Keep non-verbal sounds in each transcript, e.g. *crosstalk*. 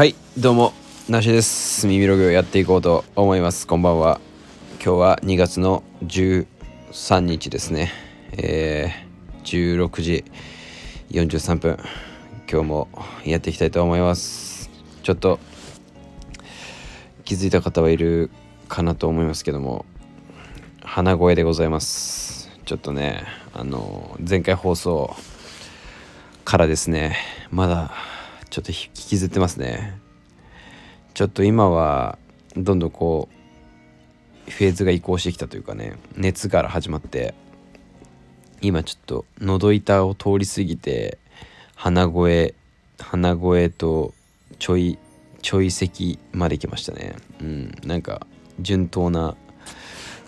はいどうもなしです。耳ログをやっていこうと思います。こんばんは。今日は2月の13日ですね。えー、16時43分。今日もやっていきたいと思います。ちょっと気づいた方はいるかなと思いますけども鼻声でございます。ちょっとねあの前回放送からですねまだちょっと引きずってますね。ちょっと今はどんどんこうフェーズが移行してきたというかね熱から始まって今ちょっと喉板を通り過ぎて鼻声鼻声とちょいちょい咳まで来ましたね。うんなんか順当な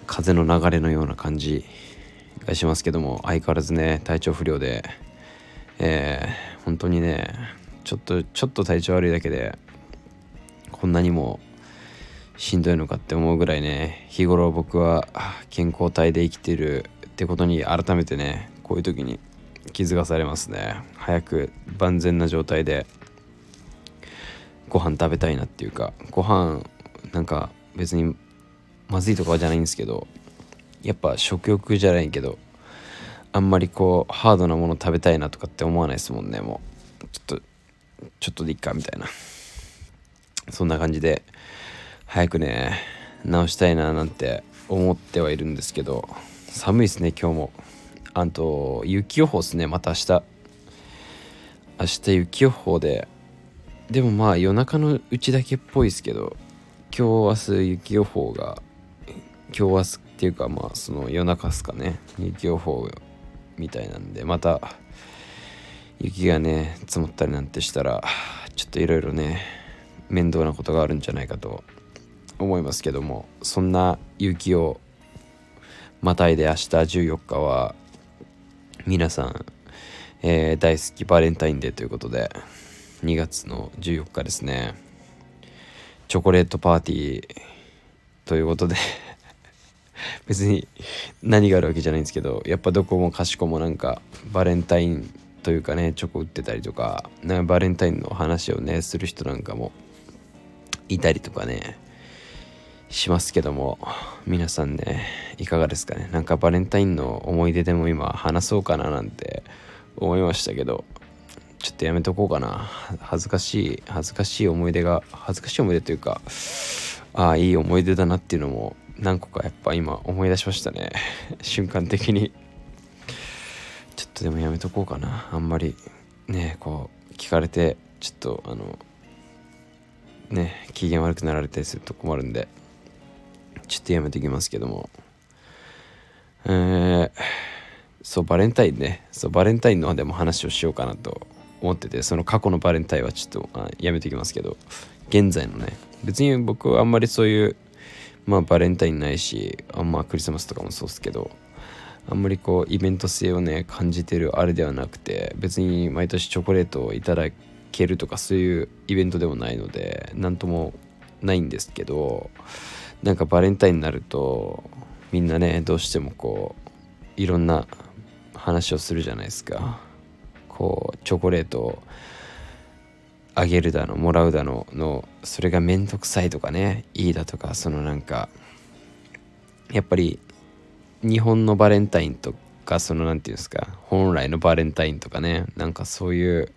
風の流れのような感じがしますけども相変わらずね体調不良でえー、本当にねちょっとちょっと体調悪いだけでこんなにもしんどいのかって思うぐらいね日頃僕は健康体で生きてるってことに改めてねこういう時に気づかされますね。早く万全な状態でご飯食べたいなっていうかご飯なんか別にまずいとかじゃないんですけどやっぱ食欲じゃないけどあんまりこうハードなもの食べたいなとかって思わないですもんねもう。ちょっとちょっとでいいかみたいな。そんな感じで早くね直したいななんて思ってはいるんですけど寒いですね今日も。あと雪予報ですねまた明日。明日雪予報で。でもまあ夜中のうちだけっぽいですけど今日明日雪予報が今日明日っていうかまあその夜中っすかね。雪予報みたいなんでまた雪がね積もったりなんてしたらちょっといろいろね面倒なことがあるんじゃないかと思いますけどもそんな雪をまたいで明日14日は皆さん、えー、大好きバレンタインデーということで2月の14日ですね。チョコレートパーティーということで *laughs* 別に何があるわけじゃないんですけどやっぱどこもかしこもなんかバレンタインというかねチョコ売ってたりとかなんかバレンタインの話をねする人なんかもいたりとかねしますけども皆さんねいかがですかね？なんかバレンタインの思い出でも今話そうかななんて思いましたけどちょっとやめとこうかな。恥ずかしい恥ずかしい思い出が恥ずかしい思い出というかああいい思い出だなっていうのも何個かやっぱ今思い出しましたね。瞬間的に。とでもやめとこうかな。あんまりねこう聞かれてちょっとあのね機嫌悪くなられたりすると困るんでちょっとやめときますけども。えー、そうバレンタインね。そうバレンタインのでも話をしようかなと思っててその過去のバレンタインはちょっとあやめときますけど現在のね別に僕はあんまりそういうまあバレンタインないしあんまクリスマスとかもそうっすけどあんまりこうイベント性をね感じてるあれではなくて別に毎年チョコレートをいただけるとかそういうイベントでもないので何ともないんですけどなんかバレンタインになるとみんなねどうしてもこういろんな話をするじゃないですか。こうチョコレートをあげるだのもらうだののそれがめんどくさいとかねいいだとかそのなんかやっぱり日本のバレンタインとかその何て言うんですか本来のバレンタインとかねなんかそういう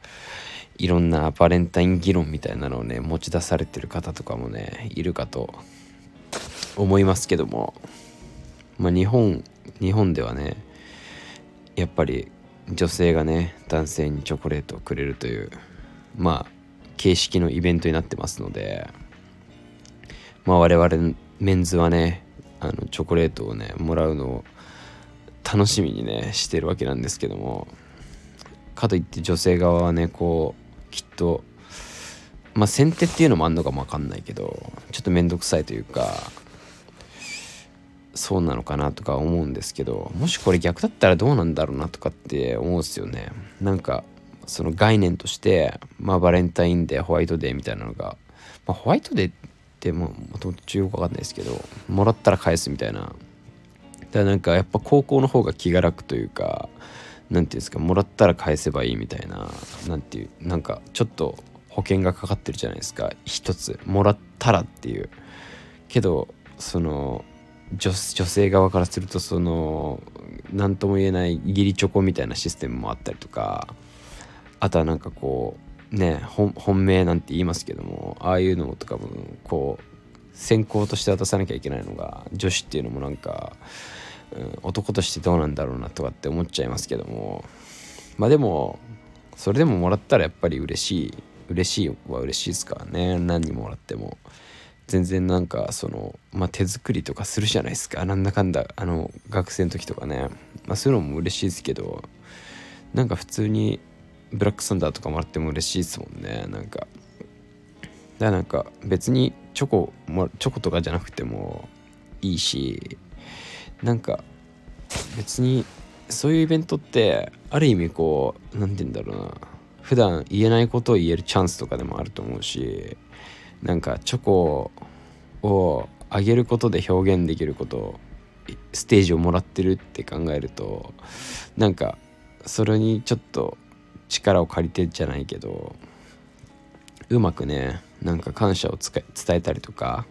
いろんなバレンタイン議論みたいなのをね持ち出されてる方とかもねいるかと思いますけども。まあ日本日本ではねやっぱり女性がね男性にチョコレートをくれるというまあ形式のイベントになってますのでまあ我々メンズはねあのチョコレートをねもらうのを楽しみにねしてるわけなんですけどもかといって女性側はねこうきっとまあ先手っていうのもあんのかもわかんないけどちょっと面倒くさいというかそうなのかなとか思うんですけどもしこれ逆だったらどうなんだろうなとかって思うんですよね。なんかその概念としてまあバレンタインデーホワイトデーみたいなのが、まあ、ホワイトデーてもともと中国わかんないですけどもらったら返すみたいな。だからなんかやっぱ高校の方が気が楽というか何て言うんですかもらったら返せばいいみたいな何ていうなんかちょっと保険がかかってるじゃないですか。一つもらったらっていう。けどその女女性側からするとその何とも言えない義理チョコみたいなシステムもあったりとかあとはなんかこうね本命なんて言いますけどもああいうのとかもこう先行として渡さなきゃいけないのが女子っていうのもなんか、うん、男としてどうなんだろうなとかって思っちゃいますけどもまあでもそれでももらったらやっぱり嬉しい嬉しいは嬉しいですからね。何にもらっても。全然なんかその、まあ、手作りとかするじゃないですか。なんだかんだあの学生の時とかね、まあ、そういうのも嬉しいですけどなんか普通にブラックサンダーとかもらっても嬉しいですもんね。なんかだからなんか別にチョコもチョコとかじゃなくてもいいしなんか別にそういうイベントってある意味こう何て言うんだろうな。普段言えないことを言えるチャンスとかでもあると思うしなんかチョコをあげることで表現できることステージをもらってるって考えるとなんかそれにちょっと力を借りてじゃないけどうまくねなんか感謝を伝えたりとか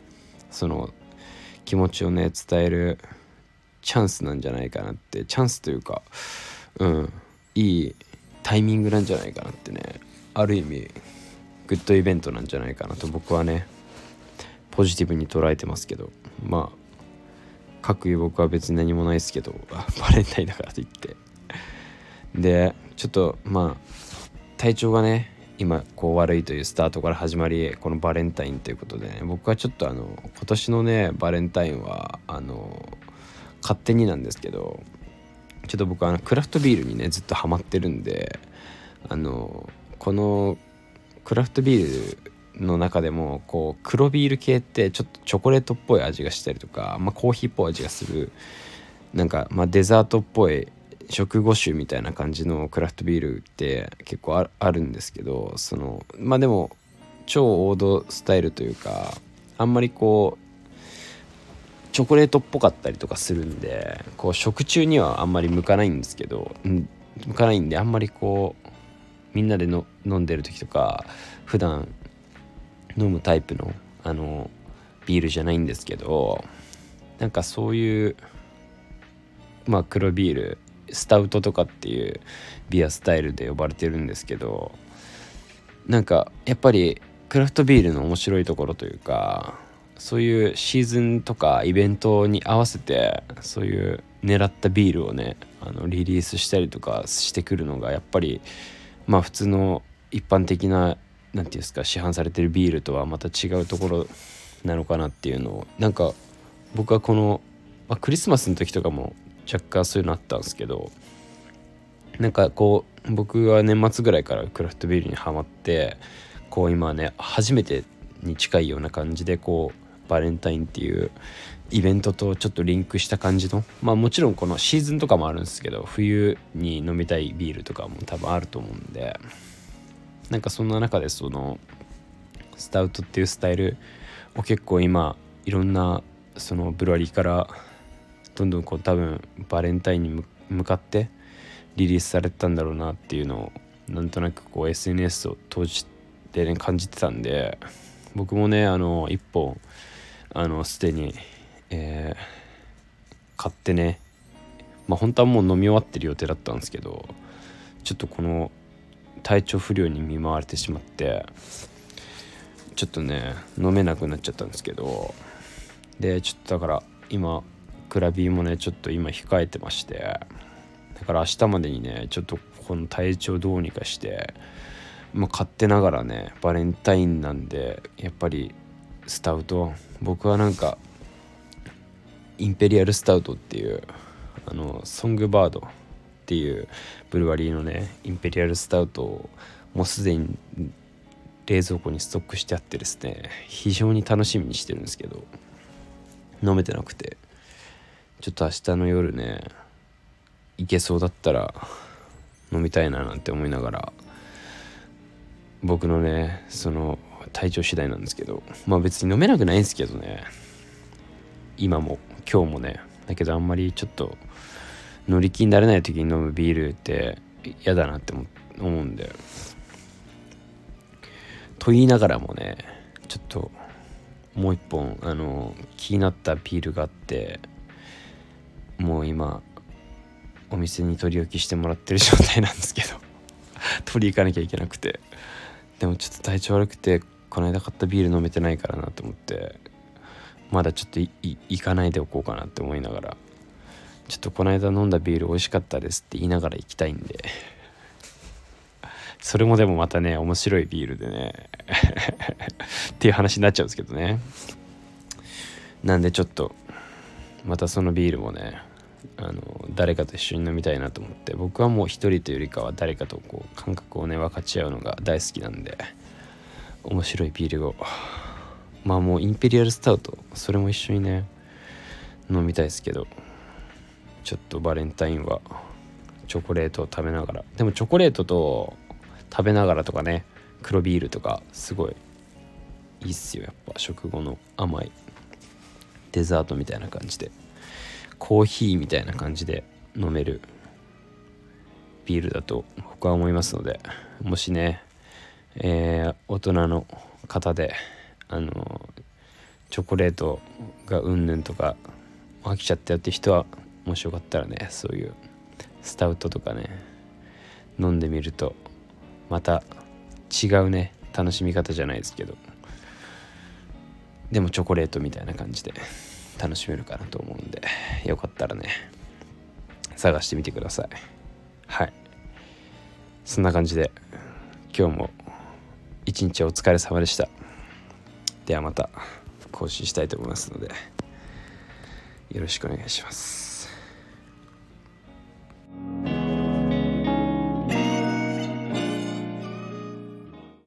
その気持ちをね伝えるチャンスなんじゃないかなってチャンスというかうんいいタイミングなんじゃないかなってねある意味グッドイベントなんじゃないかなと僕はねポジティブに捉えてますけどまあ各いう僕は別に何もないですけどバレンタインだからといってでちょっとまあ体調がね今こう悪いというスタートから始まりこのバレンタインということでね僕はちょっとあの今年のねバレンタインはあの勝手になんですけどちょっと僕あのクラフトビールにねずっとハマってるんであのこのクラフトビールの中でもこう黒ビール系ってちょっとチョコレートっぽい味がしたりとか、まあ、コーヒーっぽい味がするなんか、まあ、デザートっぽい食後酒みたいな感じのクラフトビールって結構あるんですけどそのまあでも超王道スタイルというかあんまりこうチョコレートっぽかったりとかするんでこう食中にはあんまり向かないんですけど、向かないんであんまりこうみんなでの飲んでる時とか普段飲むタイプのあのビールじゃないんですけどなんかそういうまあ黒ビールスタウトとかっていうビアスタイルで呼ばれてるんですけどなんかやっぱりクラフトビールの面白いところというかそういうシーズンとかイベントに合わせてそういう狙ったビールをねあのリリースしたりとかしてくるのがやっぱりまあ普通の一般的な何て言うんですか市販されてるビールとはまた違うところなのかなっていうのをなんか僕はこの、まあ、クリスマスの時とかも若干そういうのあったんですけどなんかこう僕は年末ぐらいからクラフトビールにはまってこう今ね初めてに近いような感じでこうバレンタインっていうイベントとちょっとリンクした感じのまあもちろんこのシーズンとかもあるんですけど冬に飲みたいビールとかも多分あると思うんでなんかそんな中でそのスタウトっていうスタイルを結構今いろんなそのブルワリーからどんどんこう多分バレンタインに向かってリリースされてたんだろうなっていうのをなんとなくこう SNS を通じてね感じてたんで僕もねあの一本あのすでにえー、買ってねまあ本当はもう飲み終わってる予定だったんですけどちょっとこの体調不良に見舞われてしまってちょっとね飲めなくなっちゃったんですけどでちょっとだから今クラビーもねちょっと今控えてまして。だから明日までにねちょっとこの体調どうにかしてまあ勝手ながらねバレンタインなんでやっぱりスタウト。僕はなんかインペリアルスタウトっていうあのソングバードっていうブルワリーのねインペリアルスタウトをもうすでに冷蔵庫にストックしてあってですね非常に楽しみにしてるんですけど飲めてなくて。ちょっと明日の夜ねいけそうだったら飲みたいななんて思いながら僕のねその体調次第なんですけどまあ別に飲めなくないんですけどね今も今日もねだけどあんまりちょっと乗り気になれない時に飲むビールって嫌だなって思うんで。と言いながらもねちょっともう一本あの気になったビールがあってもう今お店に取り置きしてもらってる状態なんですけど。*laughs* 取り行かなきゃいけなくて。でもちょっと体調悪くてこの間買ったビール飲めてないからなと思って。まだちょっと行かないでおこうかなって思いながら。ちょっとこの間飲んだビール美味しかったですって言いながら行きたいんで。それもでもまたね面白いビールでね。*laughs* っていう話になっちゃうんですけどね。なんでちょっとまたそのビールもねあの誰かと一緒に飲みたいなと思って僕はもう一人というよりかは誰かとこう感覚をね分かち合うのが大好きなんで面白いビールをまあもうインペリアルスタウトそれも一緒にね飲みたいですけどちょっとバレンタインはチョコレートを食べながらでもチョコレートと食べながらとかね黒ビールとかすごいいいっすよ。やっぱ食後の甘いデザートみたいな感じで。コーヒーみたいな感じで飲めるビールだと僕は思いますのでもしね、えー、大人の方であのチョコレートがうんぬんとか飽きちゃったよって人はもしよかったらねそういうスタウトとかね飲んでみるとまた違うね楽しみ方じゃないですけどでもチョコレートみたいな感じで楽しめるかなと思うんでよかったらね探してみてください。はい。そんな感じで今日も一日お疲れ様でした。ではまた更新したいと思いますのでよろしくお願いします。